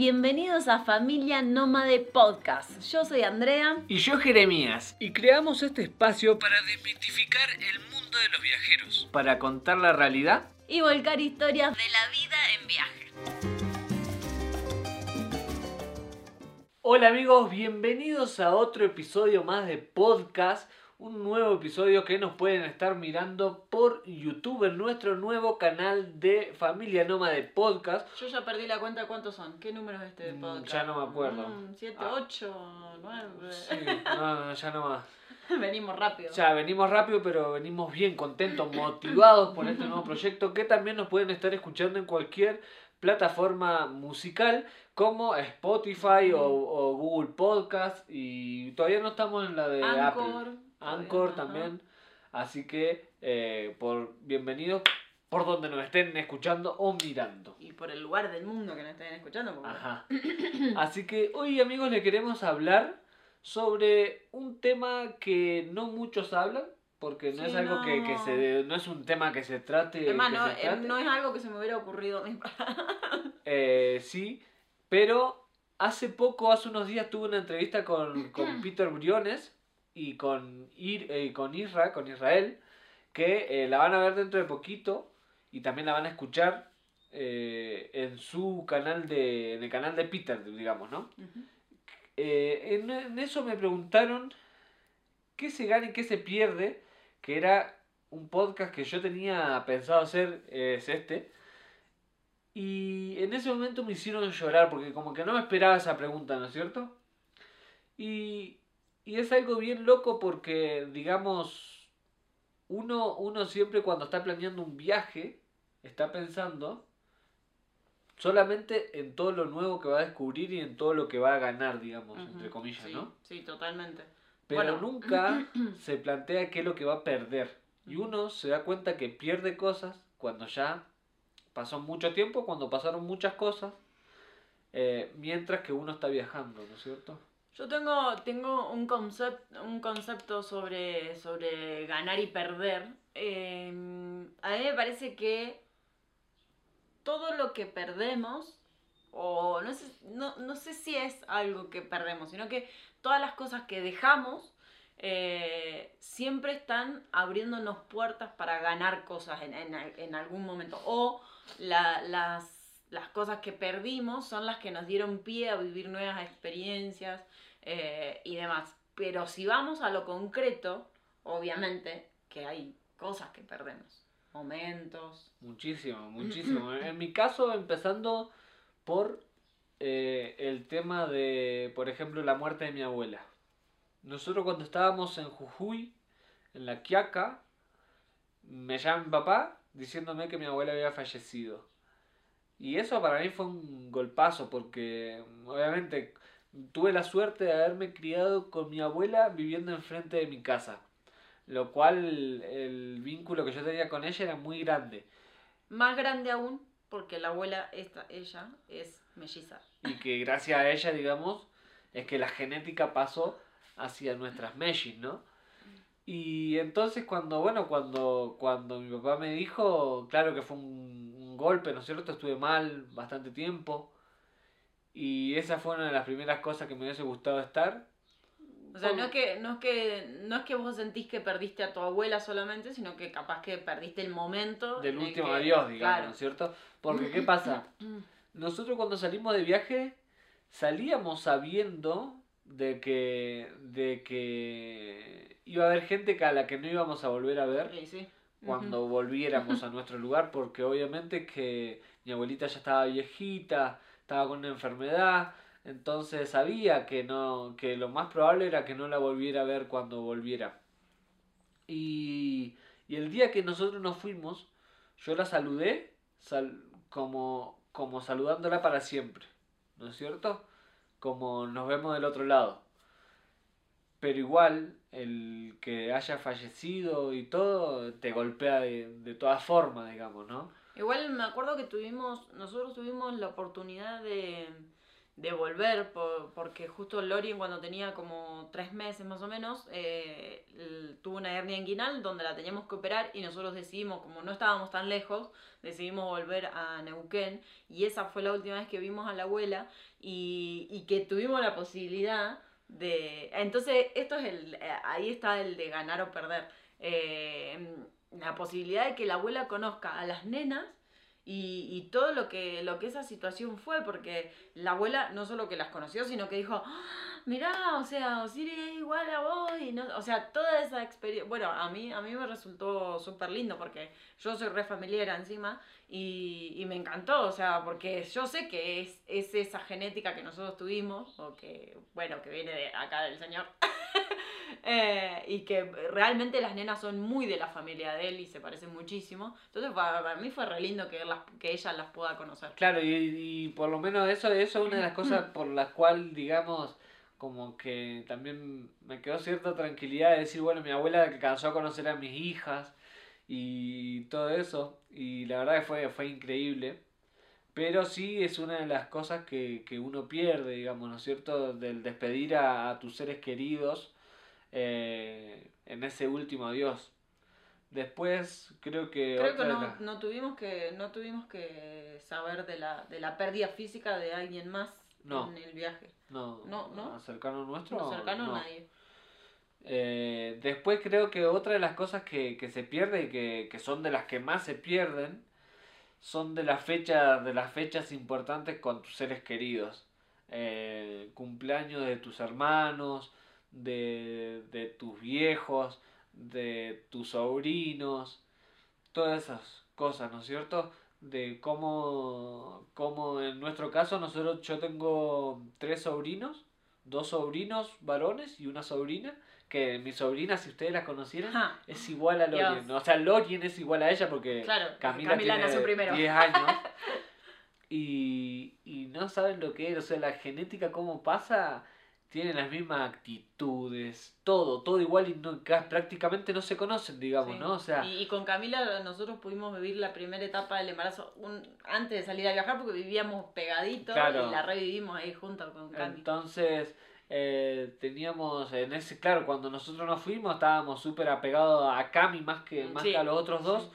bienvenidos a Familia Nómade Podcast. Yo soy Andrea. Y yo Jeremías. Y creamos este espacio para desmitificar el mundo de los viajeros. Para contar la realidad. Y volcar historias de la vida en viaje. Hola amigos, bienvenidos a otro episodio más de podcast un nuevo episodio que nos pueden estar mirando por YouTube en nuestro nuevo canal de Familia de Podcast. Yo ya perdí la cuenta cuántos son. ¿Qué número es este de mm, podcast? Ya no me acuerdo. 7, 8, 9. Sí, no, ya no más. venimos rápido. Ya, venimos rápido, pero venimos bien contentos, motivados por este nuevo proyecto que también nos pueden estar escuchando en cualquier plataforma musical como Spotify o, o Google Podcast y todavía no estamos en la de Apple. Anchor también. Así que, eh, por bienvenidos por donde nos estén escuchando o mirando. Y por el lugar del mundo que nos estén escuchando. Ajá. Así que hoy, amigos, le queremos hablar sobre un tema que no muchos hablan. Porque no es algo Que, que, se no es un tema que se trate. Además, no, eh, no, es algo que se me hubiera ocurrido eh, sí, pero hace poco, hace unos días, tuve una entrevista con, con Peter Briones, y con, Ir, eh, con Isra, con Israel, que eh, la van a ver dentro de poquito y también la van a escuchar eh, en su canal de, en el canal de Peter, digamos, ¿no? en, eso me preguntaron qué se gana y qué se pierde, que era un podcast que yo tenía pensado hacer, es este. Y en ese momento me hicieron llorar porque como que no me esperaba esa pregunta, ¿no es cierto? Y y es algo bien loco porque, digamos, uno, uno siempre cuando está planeando un viaje, está pensando solamente en todo lo nuevo que va a descubrir y en todo lo que va a ganar, digamos, entre comillas, ¿no? Sí, totalmente. Pero nunca se plantea qué es lo que va a perder. Y uno se da cuenta que pierde cosas cuando ya pasó mucho tiempo, cuando pasaron muchas cosas, eh, mientras que uno está viajando, ¿no es cierto? Yo tengo, tengo un, concepto un concepto sobre, sobre ganar y perder. Em, a mí me parece que todo lo que perdemos, o no sé, no, sé si es algo que perdemos, sino que todas las cosas que dejamos eh, siempre están abriéndonos puertas para ganar cosas en, en, algún momento. O las, las cosas que perdimos son las que nos dieron pie a vivir nuevas experiencias eh, y demás. Pero si vamos a lo concreto, obviamente que hay cosas que perdemos, momentos. Muchísimo, muchísimo. en mi caso, empezando por eh, el tema de, por ejemplo, la muerte de mi abuela. Nosotros cuando estábamos en Jujuy, en la Quiaca, me llama mi papá diciéndome que mi abuela había fallecido. Y eso para mí fue un golpazo porque obviamente tuve la suerte de haberme criado con mi abuela viviendo enfrente de mi casa. Lo cual el, vínculo que yo tenía con ella era muy grande. Más grande aún porque la abuela, esta, ella, es melliza. Y que gracias a ella, digamos, es que la genética pasó hacia nuestras mellis, ¿no? Y entonces cuando, bueno, cuando, cuando mi papá me dijo, claro que fue un, un golpe, ¿no es cierto? Estuve mal bastante tiempo. Y esa fue una de las primeras cosas que me hubiese gustado estar. O sea, no es, que, no, es que, no es que vos sentís que perdiste a tu abuela solamente, sino que capaz que perdiste el momento. Del último adiós, digamos, ¿no es cierto? Porque, ¿qué pasa? Nosotros cuando salimos de viaje, salíamos sabiendo de que, de que iba a haber gente a la que no íbamos a volver a ver cuando volviéramos a nuestro lugar, porque obviamente que mi abuelita ya estaba viejita, estaba con una enfermedad, entonces sabía que no que lo más probable era que no la volviera a ver cuando volviera. Y, y el día que nosotros nos fuimos, yo la saludé como, como saludándola para siempre, ¿no es cierto? Como nos vemos del otro lado. Pero igual, el que haya fallecido y todo, te golpea de, de todas formas, digamos, ¿no? Igual me acuerdo que tuvimos, nosotros tuvimos la oportunidad de, de volver, porque justo Lori cuando tenía como tres meses más o menos, eh, tuvo una hernia inguinal donde la teníamos que operar y nosotros decidimos, como no estábamos tan lejos, decidimos volver a Neuquén y esa fue la última vez que vimos a la abuela y, y que tuvimos la posibilidad de... Entonces, esto es el... Eh, ahí está el de ganar o perder. Eh, la posibilidad de que la abuela conozca a las nenas y, y, todo lo que, lo que esa situación fue, porque la abuela no solo que las conoció, sino que dijo. Mirá, o sea, Osiris es igual a vos, y no, o sea, toda esa experiencia, bueno, a mí, a mí me resultó súper lindo, porque yo soy re familiar encima, y, y, me encantó, o sea, porque yo sé que es, es esa genética que nosotros tuvimos, o que, bueno, que viene de acá del Señor. Eh, y que realmente las nenas son muy de la familia de él y se parecen muchísimo. Entonces para, mí fue re lindo que, las, que ella las pueda conocer. Claro, y, por lo menos eso, eso es una de las cosas por las cuales, digamos, como que también me quedó cierta tranquilidad de decir, bueno, mi abuela alcanzó a conocer a mis hijas y todo eso. Y la verdad que fue, fue increíble. Pero sí es una de las cosas que, que uno pierde, digamos, ¿no es cierto? Del despedir a, a tus seres queridos eh, en ese último adiós. Después creo que... Creo que no, no, tuvimos que no tuvimos que saber de la, de la pérdida física de alguien más en el viaje. No, no, no. ¿Cercano nuestro? No, cercano a nadie. Eh, después creo que otra de las cosas que, que se pierde y que, que, son de las que más se pierden son de las fechas, de las fechas importantes con tus seres queridos. Eh, cumpleaños de tus hermanos, de, de tus viejos, de tus sobrinos, todas esas cosas, ¿no es cierto? De cómo, cómo en nuestro caso nosotros yo tengo tres sobrinos, dos sobrinos varones y una sobrina, que mi sobrina, si ustedes la conocieran, es igual a Lorien. O sea, Lorien es igual a ella porque Camila, tiene 10 años. y, y no saben lo que es, o sea, la genética, cómo pasa tienen las mismas actitudes, todo, todo igual y no, prácticamente no se conocen, digamos, ¿no? O sea, y, con Camila nosotros pudimos vivir la primera etapa del embarazo un, antes de salir a viajar porque vivíamos pegaditos y la revivimos ahí junto con Camila. Entonces, eh, teníamos en ese, claro, cuando nosotros nos fuimos estábamos súper apegados a Cami más que, más que a los otros dos,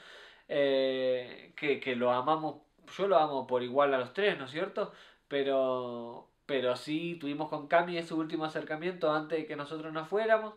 eh, que, que lo amamos, yo lo amo por igual a los tres, ¿no es cierto? Pero pero sí tuvimos con Cami ese último acercamiento antes de que nosotros nos fuéramos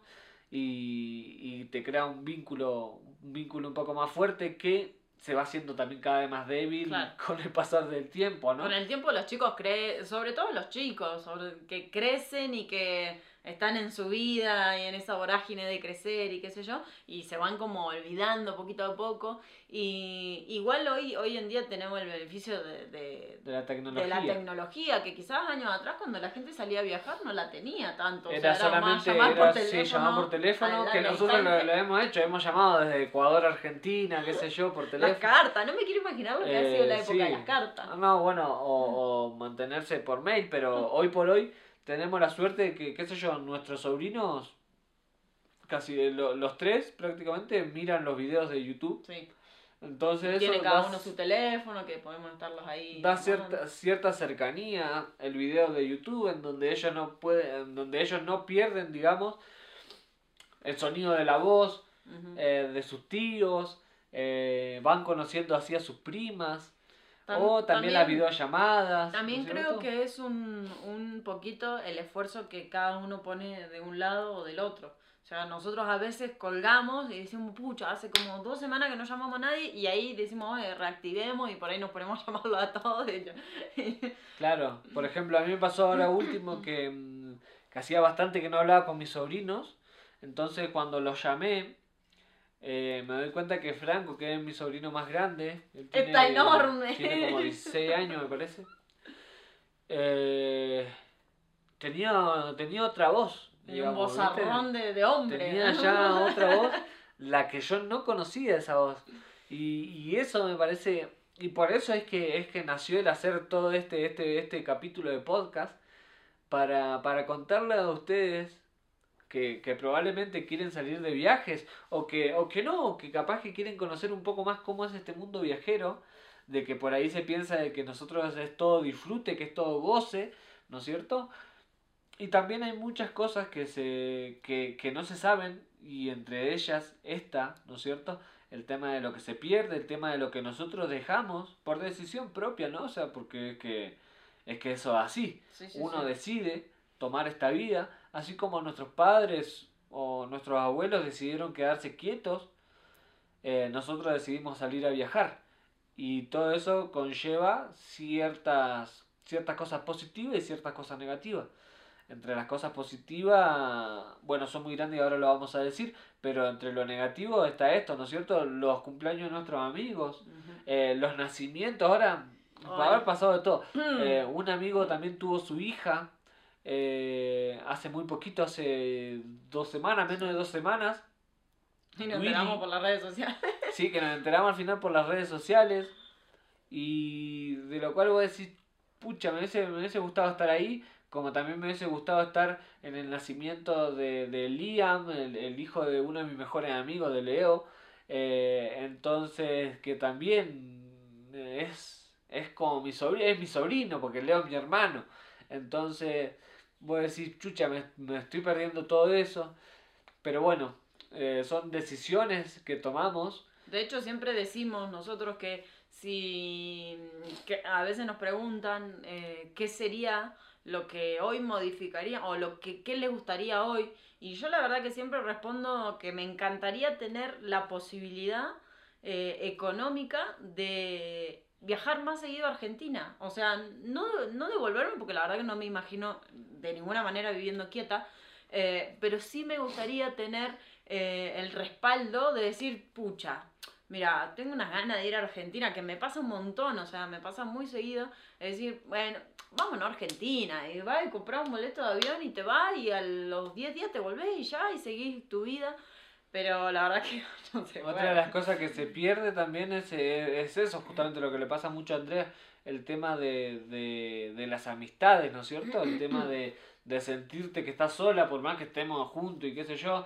y, y te crea un vínculo, un vínculo un poco más fuerte que se va haciendo también cada vez más débil con el pasar del tiempo, ¿no? Con el tiempo los chicos creen, sobre todo los chicos, sobre, que crecen y que están en su vida y en esa vorágine de crecer y qué sé yo, y se van como olvidando poquito a poco. Y igual hoy, hoy en día tenemos el beneficio de, de, la tecnología. de, la tecnología. que quizás años atrás cuando la gente salía a viajar no la tenía tanto. Era, solamente llamar, por teléfono, sí, llamar por teléfono, que nosotros lo, hemos hecho, hemos llamado desde Ecuador, Argentina, qué sé yo, por teléfono. Las cartas, no me quiero imaginar lo que ha sido la eh, época de las cartas. No, bueno, o, o mantenerse por mail, pero hoy por hoy tenemos la suerte de que, qué sé yo, nuestros sobrinos, casi eh, los tres prácticamente, miran los videos de YouTube. Sí. Entonces Tiene cada uno su teléfono, que podemos estarlos ahí. Da cierta, cierta cercanía el video de YouTube en donde ellos no pueden, donde ellos no pierden, digamos, el sonido de la voz eh, de sus tíos, eh, van conociendo así a sus primas o también, las videollamadas. También creo que es un, un poquito el esfuerzo que cada uno pone de un lado o del otro. O sea, nosotros a veces colgamos y decimos, pucha, hace como dos semanas que no llamamos a nadie y ahí decimos, oye, reactivemos y por ahí nos ponemos a llamarlo a todos. claro, por ejemplo, a mí me pasó ahora último que, mm, que hacía bastante que no hablaba con mis sobrinos, entonces cuando los llamé, eh, me doy cuenta que Franco, que es mi sobrino más grande, está enorme. Tiene como 16 años, me parece. Eh, tenía, tenía otra voz. un vozarrón de, de, hombre. Tenía ya otra voz, la que yo no conocía esa voz. Y, y eso me parece. Y por eso es que, es que nació el hacer todo este, este, este capítulo de podcast. Para, para contarle a ustedes que, que, probablemente quieren salir de viajes o que, o que no, que capaz que quieren conocer un poco más cómo es este mundo viajero, de que por ahí se piensa de que nosotros es todo disfrute, que es todo goce, ¿no es cierto? Y también hay muchas cosas que, se, que, que no se saben y entre ellas esta, ¿no es cierto? El tema de lo que se pierde, el tema de lo que nosotros dejamos por decisión propia, ¿no? O sea, porque es que, es que eso es así. Uno decide tomar esta vida, así como nuestros padres o nuestros abuelos decidieron quedarse quietos, eh, nosotros decidimos salir a viajar. Y todo eso conlleva ciertas, ciertas cosas positivas y ciertas cosas negativas. Entre las cosas positivas, bueno, son muy grandes y ahora lo vamos a decir, pero entre lo negativo está esto, ¿no es cierto? Los cumpleaños de nuestros amigos, eh, los nacimientos, ahora va a haber pasado de todo. Eh, un amigo también tuvo su hija eh, hace muy poquito, hace dos semanas, menos de dos semanas. Y nos enteramos por las redes sociales. Sí, que nos enteramos al final por las redes sociales. Y de lo cual voy a decir, pucha, me hubiese, me hubiese gustado estar ahí, como también me hubiese gustado estar en el nacimiento de, de Liam, el, hijo de uno de mis mejores amigos, de Leo. Eh, entonces, que también es, es como mi sobrino, es mi sobrino, porque Leo es mi hermano. Entonces, voy a decir, chucha, me, me estoy perdiendo todo eso. Pero bueno, eh, son decisiones que tomamos. De hecho, siempre decimos nosotros que si que a veces nos preguntan eh, qué sería lo que hoy modificaría o lo que qué le gustaría hoy y yo la verdad que siempre respondo que me encantaría tener la posibilidad eh, económica de viajar más seguido a Argentina. O sea, no, no devolverme, porque la verdad que no me imagino de ninguna manera viviendo quieta, eh, pero sí me gustaría tener eh, el respaldo de decir, pucha, mira, tengo unas ganas de ir a Argentina, que me pasa un montón, o sea, me pasa muy seguido, es decir, bueno, vámonos a Argentina, y vas y compras un boleto de avión y te vas y a los 10 días te volvés y ya, y seguís tu vida. Pero la verdad que no sé. Otra de las cosas que se pierde también es, eh, es eso, justamente lo que le pasa mucho a Andrea, el tema de, de, de las amistades, ¿no es cierto? El tema de, de sentirte que estás sola por más que estemos juntos y qué sé yo.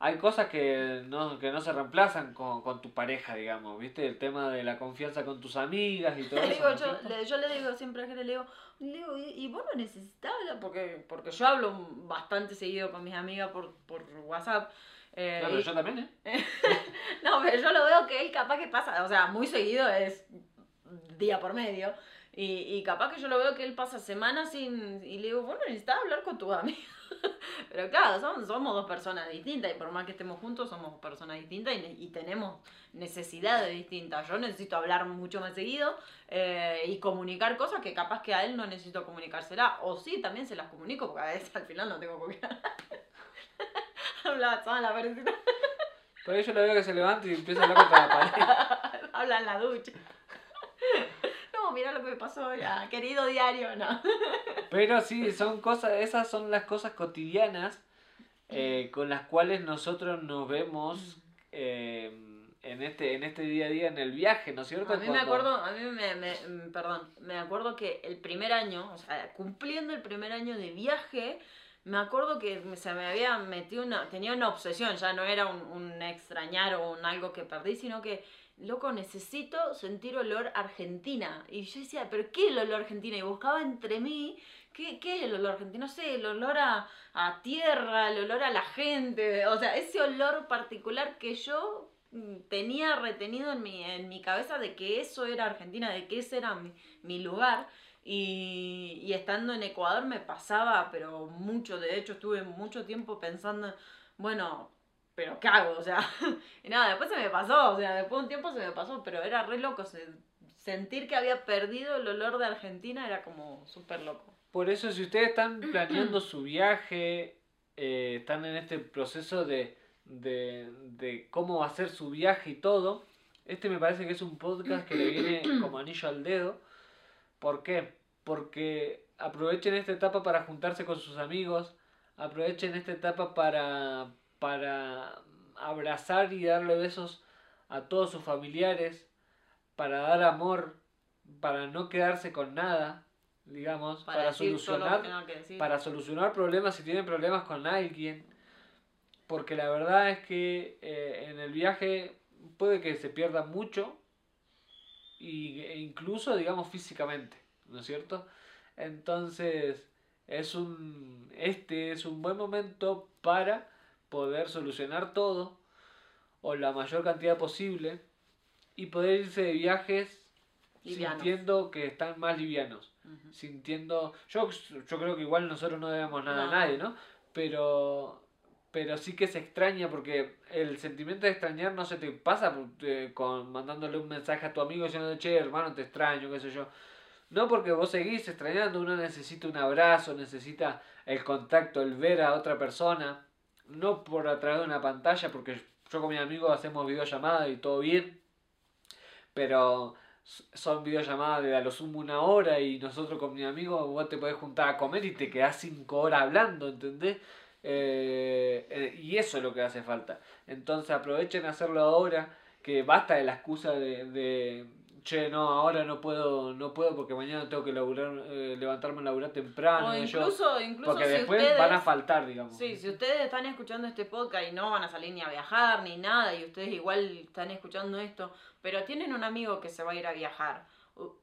Hay cosas que no, que no se reemplazan con, con tu pareja, digamos, ¿viste? El tema de la confianza con tus amigas y todo eso. yo, le, yo le digo siempre a gente, le digo, le digo ¿y, y vos no necesitas Porque, porque yo hablo bastante seguido con mis amigas por, por WhatsApp. Eh, no, pero yo también, ¿eh? no, pero yo lo veo que él capaz que pasa, o sea, muy seguido es día por medio. Y, y capaz que yo lo veo que él pasa semanas sin. Y le digo, bueno, necesitas hablar con tu amigo. Pero claro, somos, somos dos personas distintas y por más que estemos juntos, somos personas distintas y, y tenemos necesidades distintas. Yo necesito hablar mucho más seguido eh, y comunicar cosas que capaz que a él no necesito comunicársela. O sí, también se las comunico porque a veces al final no tengo que Habla toda la persona. Por eso lo veo que se levanta y empieza a hablar contra la pared. Habla en la ducha. No, mira lo que me pasó ya, querido diario, no. Pero sí, son cosas, esas son las cosas cotidianas eh, con las cuales nosotros nos vemos eh, en este, en este día a día en el viaje, ¿no es cierto? A mí me acuerdo, a mí me, me, perdón, me acuerdo que el primer año, o sea, cumpliendo el primer año de viaje, me acuerdo que se me había metido una, tenía una obsesión, ya no era un, un extrañar o un algo que perdí, sino que, loco, necesito sentir olor argentina. Y yo decía, ¿pero qué es el olor argentina? Y buscaba entre mí, ¿qué, qué es el olor argentino? No sé, el olor a, a tierra, el olor a la gente, o sea, ese olor particular que yo mm, tenía retenido en mi, en mi cabeza de que eso era Argentina, de que ese era mi, mi lugar. Y, y, estando en Ecuador me pasaba, pero mucho, de hecho estuve mucho tiempo pensando, bueno, pero ¿qué hago? O sea, y nada, después se me pasó, o sea, después de un tiempo se me pasó, pero era re loco, se, sentir que había perdido el olor de Argentina era como súper loco. Por eso si ustedes están planeando su viaje, eh, están en este proceso de, de, de cómo va a ser su viaje y todo, este me parece que es un podcast que le viene como anillo al dedo. ¿Por qué? Porque aprovechen esta etapa para juntarse con sus amigos, aprovechen esta etapa para, para abrazar y darle besos a todos sus familiares, para dar amor, para no quedarse con nada, digamos, para, para solucionar, para solucionar problemas si tienen problemas con alguien. Porque la verdad es que eh, en el viaje puede que se pierda mucho y, e incluso, digamos, físicamente, ¿no es cierto? Entonces, es un, este es un buen momento para poder solucionar todo o la mayor cantidad posible y poder irse de viajes sintiendo que están más livianos. Sintiendo. Yo, yo creo que igual nosotros no debemos nada a nadie, ¿no? Pero. Pero sí que se extraña porque el sentimiento de extrañar no se te pasa eh, con mandándole un mensaje a tu amigo diciendo, che, hermano, te extraño, qué sé yo. No porque vos seguís extrañando, uno necesita un abrazo, necesita el contacto, el ver a otra persona. No por a través de una pantalla, porque yo con mi amigo hacemos videollamada y todo bien. Pero son videollamadas de a lo sumo una hora y nosotros con mi amigo vos te podés juntar a comer y te quedás cinco horas hablando, ¿entendés? Eh, eh, y eso es lo que hace falta. Entonces aprovechen hacerlo ahora, que basta de la excusa de, che, no, ahora no puedo, no puedo porque mañana tengo que laburar, eh, levantarme a laburar temprano. incluso, incluso porque después van a faltar, digamos. Sí, si ustedes están escuchando este podcast y no van a salir ni a viajar ni nada, y ustedes igual están escuchando esto, pero tienen un amigo que se va a ir a viajar.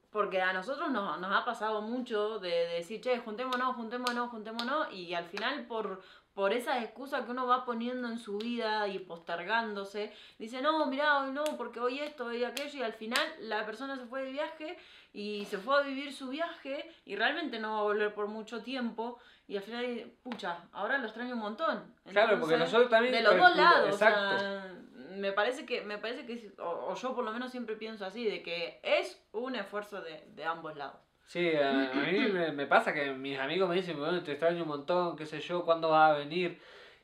Porque a nosotros nos, nos ha pasado mucho de, de, decir, che, juntémonos, juntémonos, juntémonos, y al final por, por esa excusa que uno va poniendo en su vida y postergándose, dice, no, mirá, hoy no, porque hoy esto, hoy aquello, y al final la persona se fue de viaje y se fue a vivir su viaje y realmente no va a volver por mucho tiempo y al final, pucha, ahora lo extraño un montón. claro, porque nosotros también... De los dos lados, exacto. me parece que, me parece que o, yo por lo menos siempre pienso así, de que es un esfuerzo de, de ambos lados. Sí, a, mí me, pasa que mis amigos me dicen, bueno, te extraño un montón, qué sé yo, cuándo vas a venir.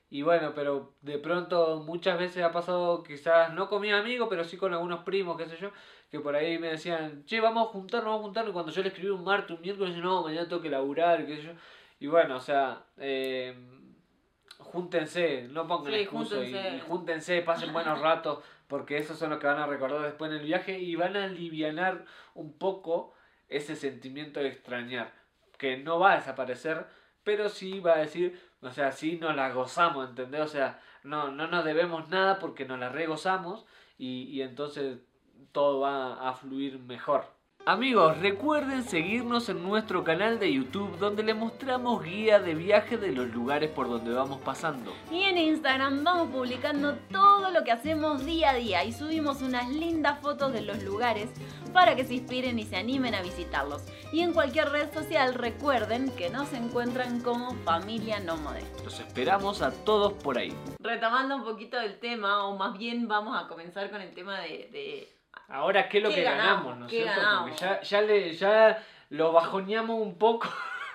Y bueno, pero de pronto muchas veces ha pasado, quizás no con mis amigos, pero sí con algunos primos, qué sé yo, que por ahí me decían, che, vamos a juntarnos, vamos a juntarnos. Y cuando yo le escribí un martes, un miércoles, no, mañana tengo que laburar, qué sé yo. Y bueno, o sea, eh, júntense, no pongan sí, excusa y, júntense, pasen buenos ratos, porque esos son los que van a recordar después en el viaje y van a aliviar un poco ese sentimiento de extrañar, que no va a desaparecer, pero sí va a decir, o sea, sí nos la gozamos, ¿entendés? O sea, no, no nos debemos nada porque nos la regozamos y, y entonces todo va a fluir mejor. Amigos, recuerden seguirnos en nuestro canal de YouTube donde les mostramos guía de viaje de los lugares por donde vamos pasando. Y en Instagram vamos publicando todo lo que hacemos día a día y subimos unas lindas fotos de los lugares para que se inspiren y se animen a visitarlos. Y en cualquier red social recuerden que nos encuentran como familia nómade. Los esperamos a todos por ahí. Retomando un poquito del tema, o más bien vamos a comenzar con el tema de Ahora, ¿qué es lo que ganamos, ¿no es cierto? Porque ya, ya, le, ya lo bajoneamos un poco.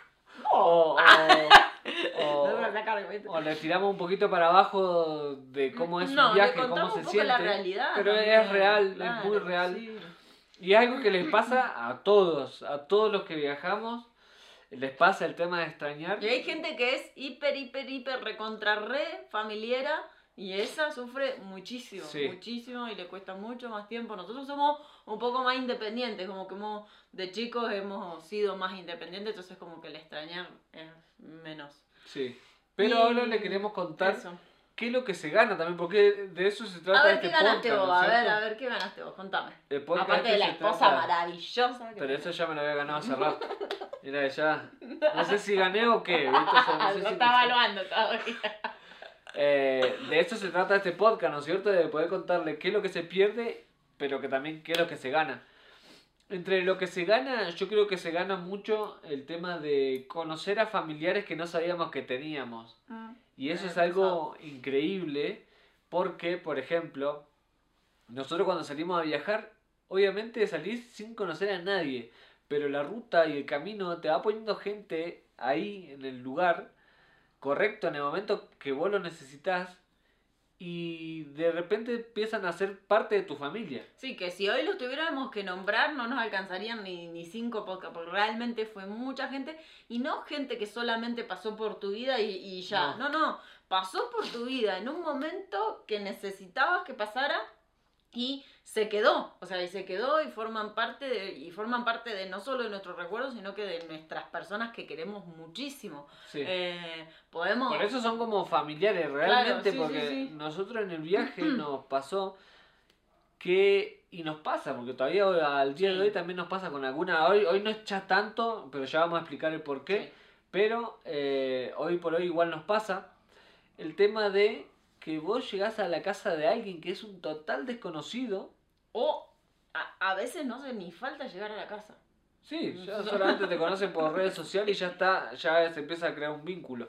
o, o, le tiramos un poquito para abajo de cómo es un viaje, cómo se siente. La realidad pero es real, es muy real. Y es algo que les pasa a todos, a todos los que viajamos. Les pasa el tema de extrañar. Y hay gente que es hiper, hiper, hiper recontra re familiera y esa sufre muchísimo, muchísimo y le cuesta mucho más tiempo. Nosotros somos un poco más independientes, como que hemos, de chicos hemos sido más independientes, entonces como que el extrañar es menos. Sí, pero ahora le queremos contar qué es lo que se gana también, porque de eso se trata a ver, este ¿qué ganaste vos? a ver, a ver, ¿qué ganaste vos? Contame. Aparte este de la esposa maravillosa. pero eso ya me lo había ganado hace rato. Mira, ya. No sé si gané o qué. ¿viste? no sé lo está evaluando todavía. Eh, de eso se trata este podcast, ¿no es cierto? De poder contarle qué es lo que se pierde, pero que también qué es lo que se gana. Entre lo que se gana, yo creo que se gana mucho el tema de conocer a familiares que no sabíamos que teníamos. Mm. y eso es algo increíble porque, por ejemplo, nosotros cuando salimos a viajar, obviamente salís sin conocer a nadie, pero la ruta y el camino te va poniendo gente ahí en el lugar correcto en el momento que vos lo necesitas y de repente empiezan a ser parte de tu familia. Sí, que si hoy los tuviéramos que nombrar no nos alcanzarían ni, ni cinco podcasts, porque realmente fue mucha gente y no gente que solamente pasó por tu vida y, y ya. No. no, no, pasó por tu vida en un momento que necesitabas que pasara y se quedó, o sea, y se quedó y forman parte de, y forman parte de no solo de nuestros recuerdos, sino que de nuestras personas que queremos muchísimo. Eh, podemos... Por eso son como familiares realmente, porque nosotros en el viaje nos pasó que y nos pasa, porque todavía al día de hoy también nos pasa con alguna, hoy, hoy no es ya tanto, pero ya vamos a explicar el por qué, pero eh, hoy por hoy igual nos pasa el tema de que vos llegás a la casa de alguien que es un total desconocido. O a, veces no hace ni falta llegar a la casa. Sí, ya solamente te conocen por redes sociales y ya está, ya se empieza a crear un vínculo.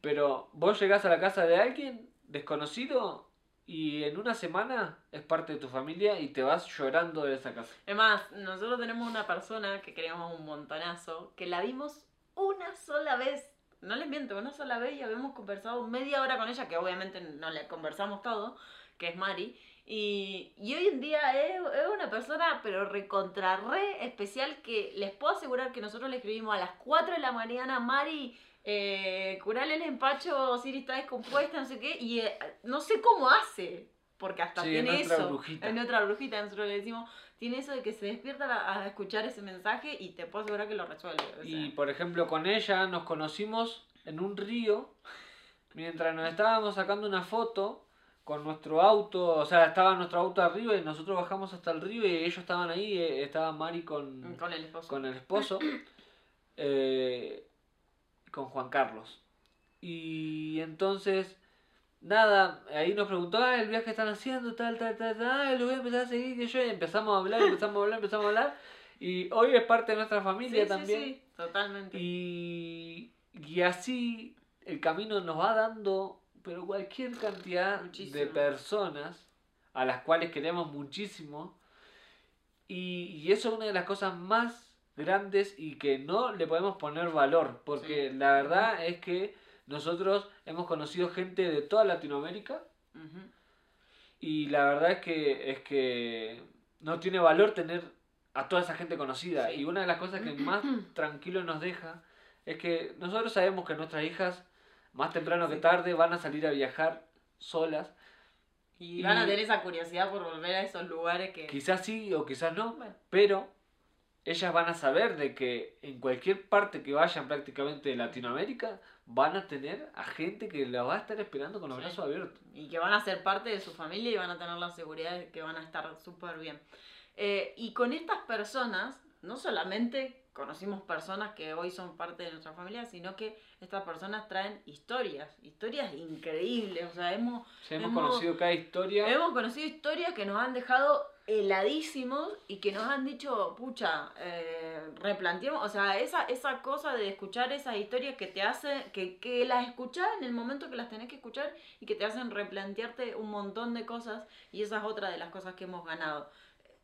Pero vos llegás a la casa de alguien desconocido y en una semana es parte de tu familia y te vas llorando de esa casa. Es más, nosotros tenemos una persona que queríamos un montonazo, que la vimos una sola vez. No les miento, una sola vez y habíamos conversado media hora con ella, que obviamente no le conversamos todo, que es Mari. Y, y hoy en día es, es, una persona, pero recontra re especial, que les puedo asegurar que nosotros le escribimos a las 4 de la mañana, Mari, eh, curarle el empacho, Siri está descompuesta, no sé qué, y eh, no sé cómo hace, porque hasta tiene eso. Brujita. En otra brujita, nosotros le decimos, tiene eso de que se despierta a, escuchar ese mensaje y te puedo asegurar que lo resuelve. Y por ejemplo, con ella nos conocimos en un río, mientras nos estábamos sacando una foto con nuestro auto, o sea, estaba nuestro auto arriba y nosotros bajamos hasta el río y ellos estaban ahí, eh, estaba Mari con, con el esposo. Con el esposo. eh, con Juan Carlos. Y entonces, nada, ahí nos preguntó, ah, el viaje que están haciendo, tal, tal, tal, tal, ah, lo voy a empezar a seguir, que yo, y empezamos a hablar, empezamos a hablar, empezamos a hablar. Y hoy es parte de nuestra familia también. Sí, sí, totalmente. Y, y así el camino nos va dando, pero cualquier cantidad de personas a las cuales queremos muchísimo. Y, y eso es una de las cosas más grandes y que no le podemos poner valor, porque la verdad es que nosotros hemos conocido gente de toda Latinoamérica y la verdad es que es que no tiene valor tener a toda esa gente conocida. Y una de las cosas que más tranquilo nos deja es que nosotros sabemos que nuestras hijas más temprano que tarde van a salir a viajar solas y, van a tener esa curiosidad por volver a esos lugares que quizás sí o quizás no, pero ellas van a saber de que en cualquier parte que vayan prácticamente de Latinoamérica van a tener a gente que la va a estar esperando con los brazos abiertos. Y que van a ser parte de su familia y van a tener la seguridad de que van a estar súper bien. Eh, y con estas personas, no solamente conocimos personas que hoy son parte de nuestra familia, sino que estas personas traen historias, historias increíbles. O sea, hemos, hemos, conocido cada historia. Hemos conocido historias que nos han dejado heladísimos y que nos han dicho, pucha, eh, o sea, esa, esa cosa de escuchar esas historias que te hacen, que, que las escuchás en el momento que las tenés que escuchar y que te hacen replantearte un montón de cosas y esa es otra de las cosas que hemos ganado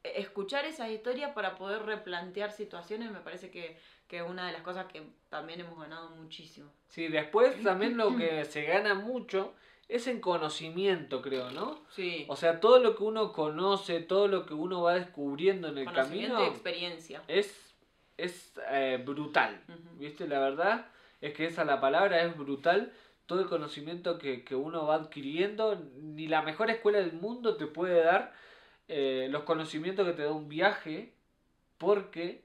escuchar esas historias para poder replantear situaciones me parece que, es una de las cosas que también hemos ganado muchísimo. Sí, después también lo que se gana mucho es en conocimiento, creo, ¿no? Sí. O sea, todo lo que uno conoce, todo lo que uno va descubriendo en el camino. y experiencia. Es, es eh, brutal, ¿viste? La verdad es que esa la palabra es brutal. Todo el conocimiento que, que uno va adquiriendo, ni la mejor escuela del mundo te puede dar eh, los conocimientos que te da un viaje, porque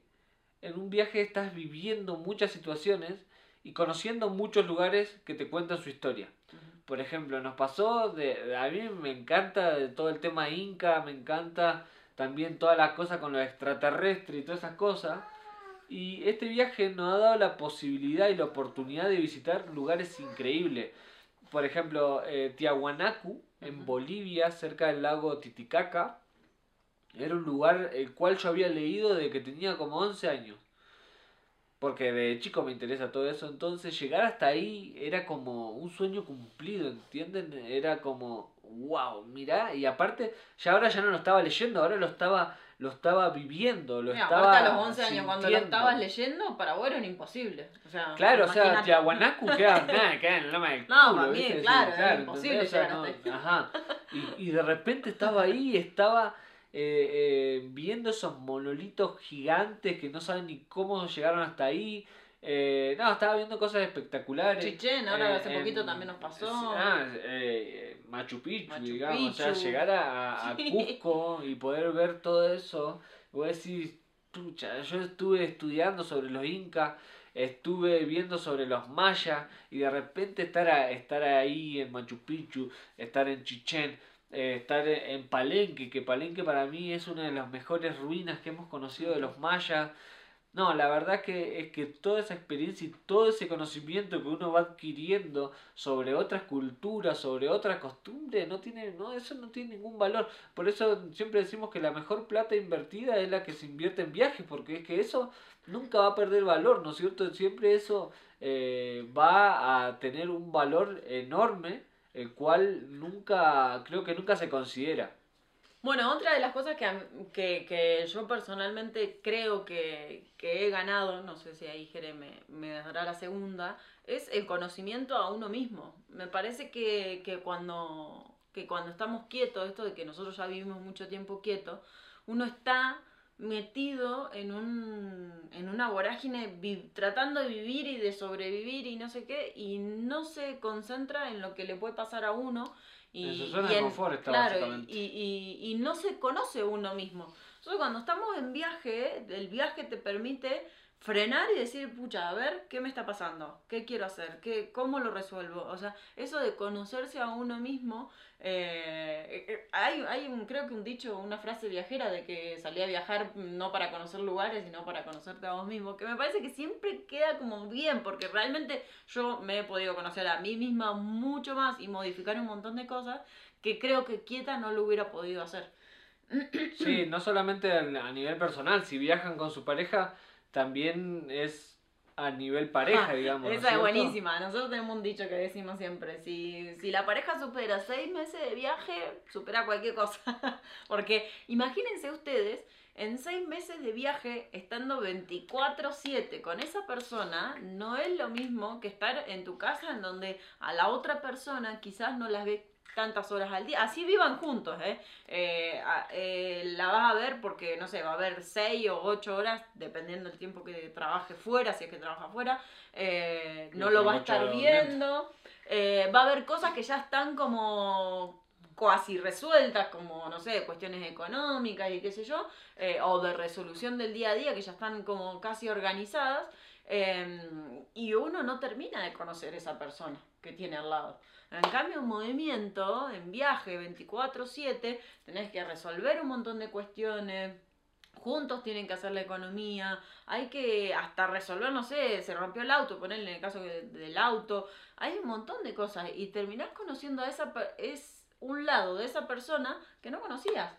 en un viaje estás viviendo muchas situaciones y conociendo muchos lugares que te cuentan su historia. Por ejemplo, nos pasó, de, a mí me encanta de todo el tema inca, me encanta también todas las cosas con lo extraterrestre y todas esas cosas. Y este viaje nos ha dado la posibilidad y la oportunidad de visitar lugares increíbles. Por ejemplo, eh, Tiahuanacu, en Bolivia, cerca del lago Titicaca, era un lugar el cual yo había leído de que tenía como 11 años. Porque de chico me interesa todo eso. Entonces llegar hasta ahí era como un sueño cumplido, ¿entienden? Era como, wow, mirá. Y aparte, ya ahora ya no lo estaba leyendo, ahora lo estaba lo estaba viviendo, lo estaba aparte a los 11 años cuando lo estabas leyendo, para vos era un imposible. O sea, claro, o sea, Tiahuanacu queda, nada, queda en el loma del. No, para mí, claro, era imposible Ajá. Y, y de repente estaba ahí, estaba eh, eh, viendo esos monolitos gigantes que no saben ni cómo llegaron hasta ahí. Eh, no, estaba viendo cosas espectaculares. Chichen, ahora hace poquito también nos pasó. Ah, Machu Picchu, digamos. O sea, llegar a, a Cusco y poder ver todo eso. Voy a decir, pucha, yo estuve estudiando sobre los incas, estuve viendo sobre los mayas y de repente estar, a, estar ahí en Machu Picchu, estar en Chichen eh, estar en Palenque, que Palenque para mí es una de las mejores ruinas que hemos conocido de los mayas. No, la verdad que es que toda esa experiencia y todo ese conocimiento que uno va adquiriendo sobre otras culturas, sobre otras costumbres, no tiene, no, eso no tiene ningún valor. Por eso siempre decimos que la mejor plata invertida es la que se invierte en viajes, porque es que eso nunca va a perder valor, ¿no es cierto? Siempre eso eh, va a tener un valor enorme, el cual nunca, creo que nunca se considera. Bueno, otra de las cosas que, que, yo personalmente creo que, he ganado, no sé si ahí Jere me, me, dará la segunda, es el conocimiento a uno mismo. Me parece que, que, cuando, que cuando estamos quietos, esto de que nosotros ya vivimos mucho tiempo quietos, uno está metido en, un, en una vorágine tratando de vivir y de sobrevivir y no sé qué, y no se concentra en lo que le puede pasar a uno y, y, y, no se conoce uno mismo. Entonces cuando estamos en viaje, el viaje te permite frenar y decir, pucha, a ver, ¿qué me está pasando? ¿Qué quiero hacer? ¿Qué, ¿Cómo lo resuelvo? O sea, eso de conocerse a uno mismo, eh, eh, hay, hay un, creo que un dicho, una frase viajera de que salí a viajar no para conocer lugares, sino para conocerte a vos mismo, que me parece que siempre queda como bien, porque realmente yo me he podido conocer a mí misma mucho más y modificar un montón de cosas que creo que quieta no lo hubiera podido hacer. Sí, no solamente a nivel personal, si viajan con su pareja, también es a nivel pareja, ah, digamos. Esa es buenísima. Nosotros tenemos un dicho que decimos siempre, si, si la pareja supera seis meses de viaje, supera cualquier cosa. Porque imagínense ustedes, en seis meses de viaje, estando 24/7 con esa persona, no es lo mismo que estar en tu casa en donde a la otra persona quizás no las ve tantas horas al día. Así vivan juntos, ¿eh? Eh, ¿eh? La vas a ver porque, no sé, va a haber 6 o 8 horas, dependiendo del tiempo que trabaje fuera, si es que trabaja fuera. Eh, no lo va a estar viendo. va a haber cosas que ya están como casi resueltas, como, no sé, cuestiones económicas y qué sé yo, o de resolución del día a día, que ya están como casi organizadas. y uno no termina de conocer esa persona que tiene al lado. En cambio, un movimiento, en viaje 24/7, tenés que resolver un montón de cuestiones. Juntos tienen que hacer la economía, hay que hasta resolver, no sé, se rompió el auto, ponerle en el caso del auto, hay un montón de cosas y terminás conociendo a esa, es un lado de esa persona que no conocías.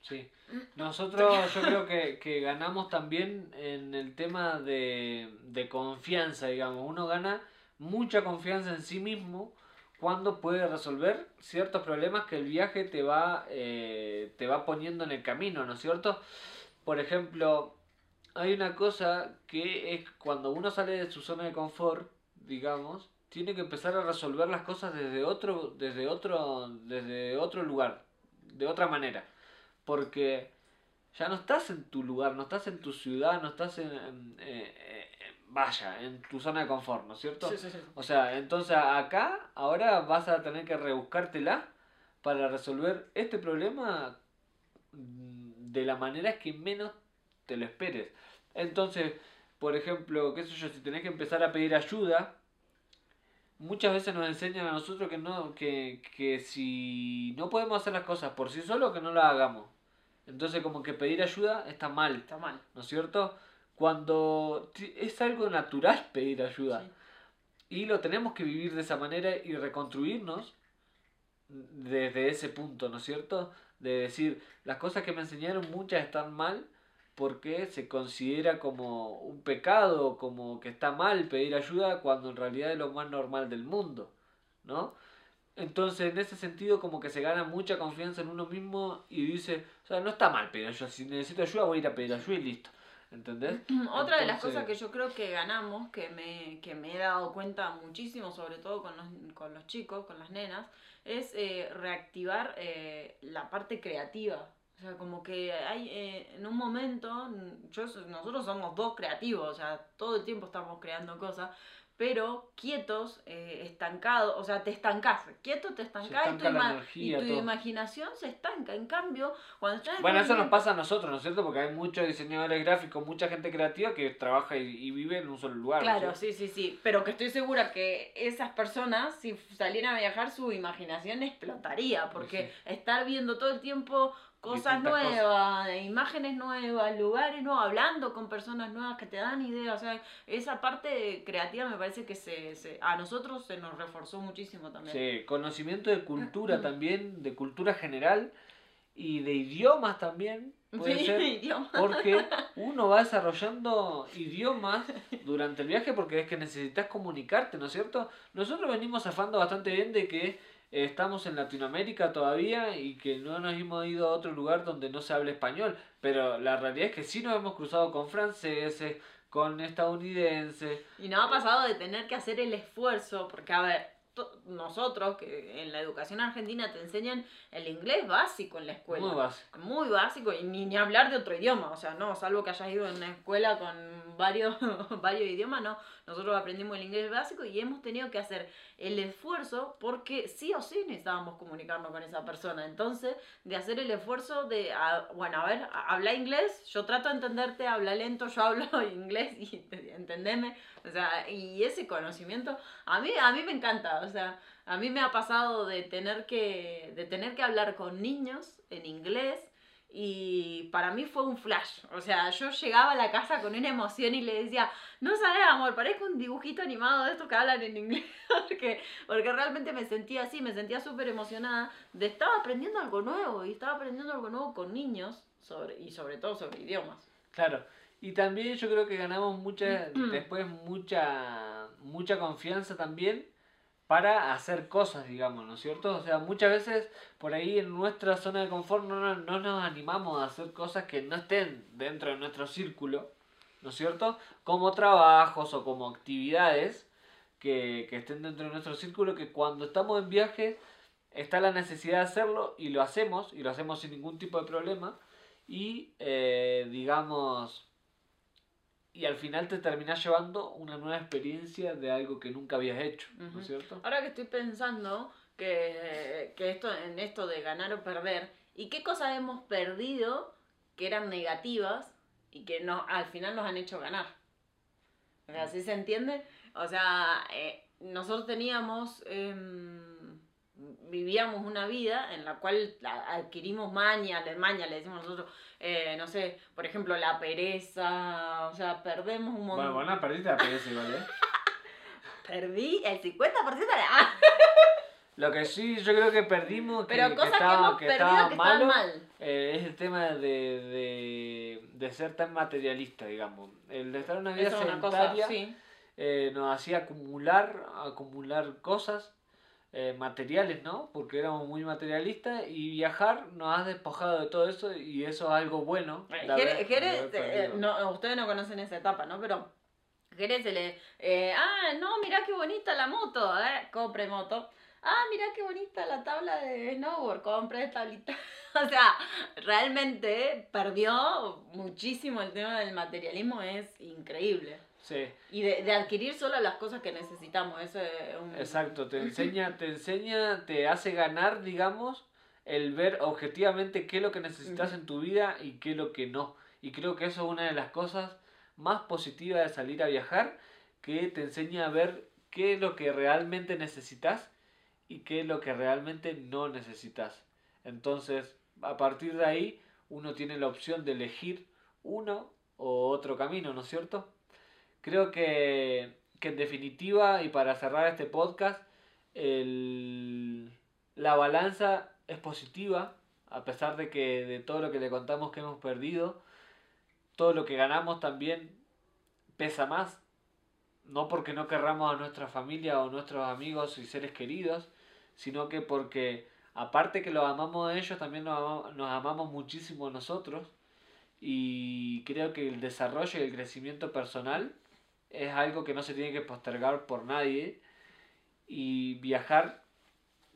Sí, nosotros yo creo que, que ganamos también en el tema de, de confianza, digamos, uno gana mucha confianza en sí mismo cuando puede resolver ciertos problemas que el viaje te va, eh, te va poniendo en el camino, ¿no es cierto? Por ejemplo, hay una cosa que es cuando uno sale de su zona de confort, digamos, tiene que empezar a resolver las cosas desde otro, desde otro, desde otro lugar, de otra manera. Porque ya no estás en tu lugar, no estás en tu ciudad, no estás en, eh, vaya, en tu zona de confort, ¿no es cierto? Sí, sí, sí. O sea, entonces acá ahora vas a tener que rebuscártela para resolver este problema de la manera que menos te lo esperes. Entonces, por ejemplo, qué sé yo, si tenés que empezar a pedir ayuda, muchas veces nos enseñan a nosotros que no, que, que si no podemos hacer las cosas por sí solos, que no las hagamos. Entonces como que pedir ayuda está mal. Está mal. ¿No es cierto? Cuando es algo natural pedir ayuda. Y lo tenemos que vivir de esa manera y reconstruirnos desde ese punto, ¿no es cierto? De decir, las cosas que me enseñaron muchas están mal porque se considera como un pecado, como que está mal pedir ayuda cuando en realidad es lo más normal del mundo, ¿no? Entonces, en ese sentido, como que se gana mucha confianza en uno mismo y dice, o sea, no está mal pedir ayuda, si necesito ayuda voy a ir a pedir ayuda y listo. ¿Entendés? Otra de las cosas que yo creo que ganamos, que me, que me he dado cuenta muchísimo, sobre todo con los, con los chicos, con las nenas, es eh, reactivar eh, la parte creativa. O sea, como que hay eh, en un momento, yo, nosotros somos dos creativos, o sea, todo el tiempo estamos creando cosas, pero quietos, eh, estancados, o sea, te estancas, quieto te estancas y, tu, tu imaginación se estanca. En cambio, cuando estás... Bueno, eso nos pasa a nosotros, ¿no es cierto? Porque hay muchos diseñadores gráficos, mucha gente creativa que trabaja y, vive en un solo lugar. Claro, sí, sí, sí, pero que estoy segura que esas personas, si salieran a viajar, su imaginación explotaría, porque estar viendo todo el tiempo cosas nuevas, imágenes nuevas, lugares nuevos, hablando con personas nuevas que te dan ideas. O sea, esa parte creativa me parece que se, a nosotros se nos reforzó muchísimo también. Sí, conocimiento de cultura también, de cultura general y de idiomas también. Puede ser porque uno va desarrollando idiomas durante el viaje porque es que necesitas comunicarte, ¿no es cierto? Nosotros venimos zafando bastante bien de que estamos en Latinoamérica todavía y que no nos hemos ido a otro lugar donde no se hable español. Pero la realidad es que sí nos hemos cruzado con franceses, con estadounidenses. Y nos ha pasado de tener que hacer el esfuerzo, porque a ver, nosotros, que en la educación argentina te enseñan el inglés básico en la escuela. Muy básico. Muy básico, y ni, ni hablar de otro idioma, o sea, no, salvo que hayas ido en una escuela con varios, varios idiomas, no. Nosotros aprendimos el inglés básico y hemos tenido que hacer el esfuerzo porque sí o sí necesitábamos comunicarnos con esa persona. Entonces, de hacer el esfuerzo de, bueno, a ver, habla inglés, yo trato de entenderte, habla lento, yo hablo inglés y entendeme. O sea, y ese conocimiento, a mí, a mí me encanta, o sea, a mí me ha pasado de tener que, de tener que hablar con niños en inglés y para mí fue un flash. O sea, yo llegaba a la casa con una emoción y le decía, no sabes, amor, parezco un dibujito animado de estos que hablan en inglés. porque, porque realmente me sentía así, me sentía súper emocionada de estar aprendiendo algo nuevo y estaba aprendiendo algo nuevo con niños sobre, y sobre todo sobre idiomas. Claro. Y también yo creo que ganamos mucha, después mucha, mucha confianza también para hacer cosas, digamos, ¿no es cierto? O sea, muchas veces por ahí en nuestra zona de confort no, no nos animamos a hacer cosas que no estén dentro de nuestro círculo, ¿no es cierto? Como trabajos o como actividades que, que estén dentro de nuestro círculo, que cuando estamos en viaje está la necesidad de hacerlo y lo hacemos, y lo hacemos sin ningún tipo de problema, y eh, digamos y al final te terminas llevando una nueva experiencia de algo que nunca habías hecho, ¿no es cierto? Ahora que estoy pensando que, esto, en esto de ganar o perder, ¿y qué cosas hemos perdido que eran negativas y que no, al final nos han hecho ganar? ¿Así se entiende? O sea, eh, nosotros teníamos... Em, vivíamos una vida en la cual adquirimos maña, maña le decimos nosotros, eh, no sé, por ejemplo, la pereza, o sea, perdemos un montón. Bueno, bueno, perdiste la pereza igual, ¿eh? Perdí el 50% de la... Lo que sí yo creo que perdimos, que, Pero cosas que, estaba, que, estaba malo, mal. Eh, es el tema de, de, de, ser tan materialista, digamos. El de estar en una vida sedentaria eh, nos hacía acumular, acumular cosas eh, materiales, ¿no? Porque éramos muy materialistas y viajar nos ha despojado de todo eso y eso es algo bueno. Eh, Jerez, eh, no, ustedes no conocen esa etapa, ¿no? Pero Jerez se le... ah, no, mira qué bonita la moto, ¿eh? Compre moto. Ah, mira qué bonita la tabla de snowboard, compre tablita. o sea, realmente perdió muchísimo el tema del materialismo, es increíble. Sí. Y de, de, adquirir solo las cosas que necesitamos. Eso es un... Exacto, te enseña, te enseña, te hace ganar, digamos, el ver objetivamente qué es lo que necesitas en tu vida y qué es lo que no. Y creo que eso es una de las cosas más positivas de salir a viajar, que te enseña a ver qué es lo que realmente necesitas y qué es lo que realmente no necesitas. Entonces, a partir de ahí, uno tiene la opción de elegir uno o otro camino, ¿no es cierto? Creo que, en definitiva, y para cerrar este podcast, la balanza es positiva, a pesar de que de todo lo que le contamos que hemos perdido, todo lo que ganamos también pesa más. No porque no querramos a nuestra familia o nuestros amigos y seres queridos, sino que porque aparte que los amamos a ellos, también nos amamos, nos amamos muchísimo nosotros. Y creo que el desarrollo y el crecimiento personal es algo que no se tiene que postergar por nadie y viajar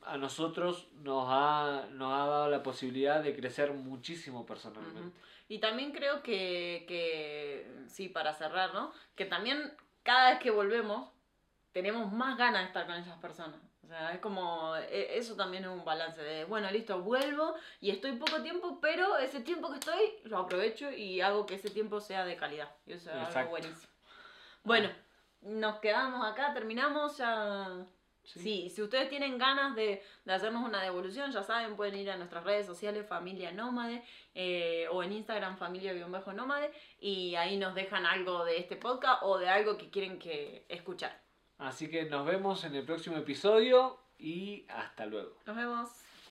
a nosotros nos ha, nos ha dado la posibilidad de crecer muchísimo personalmente. Y también creo que, que, sí, para cerrar, ¿no? Que también cada vez que volvemos, tenemos más ganas de estar con esas personas. O sea, es como, e, eso también es un balance de, bueno, listo, vuelvo y estoy poco tiempo, pero ese tiempo que estoy lo aprovecho y hago que ese tiempo sea de calidad. Y eso es algo buenísimo. Bueno, nos quedamos acá, terminamos ya... Sí. si ustedes tienen ganas de, hacernos una devolución, ya saben, pueden ir a nuestras redes sociales, Familia Nómade, eh, o en Instagram, Familia-Nómade, y ahí nos dejan algo de este podcast o de algo que quieren que escuchar. Así que nos vemos en el próximo episodio y hasta luego. Nos vemos.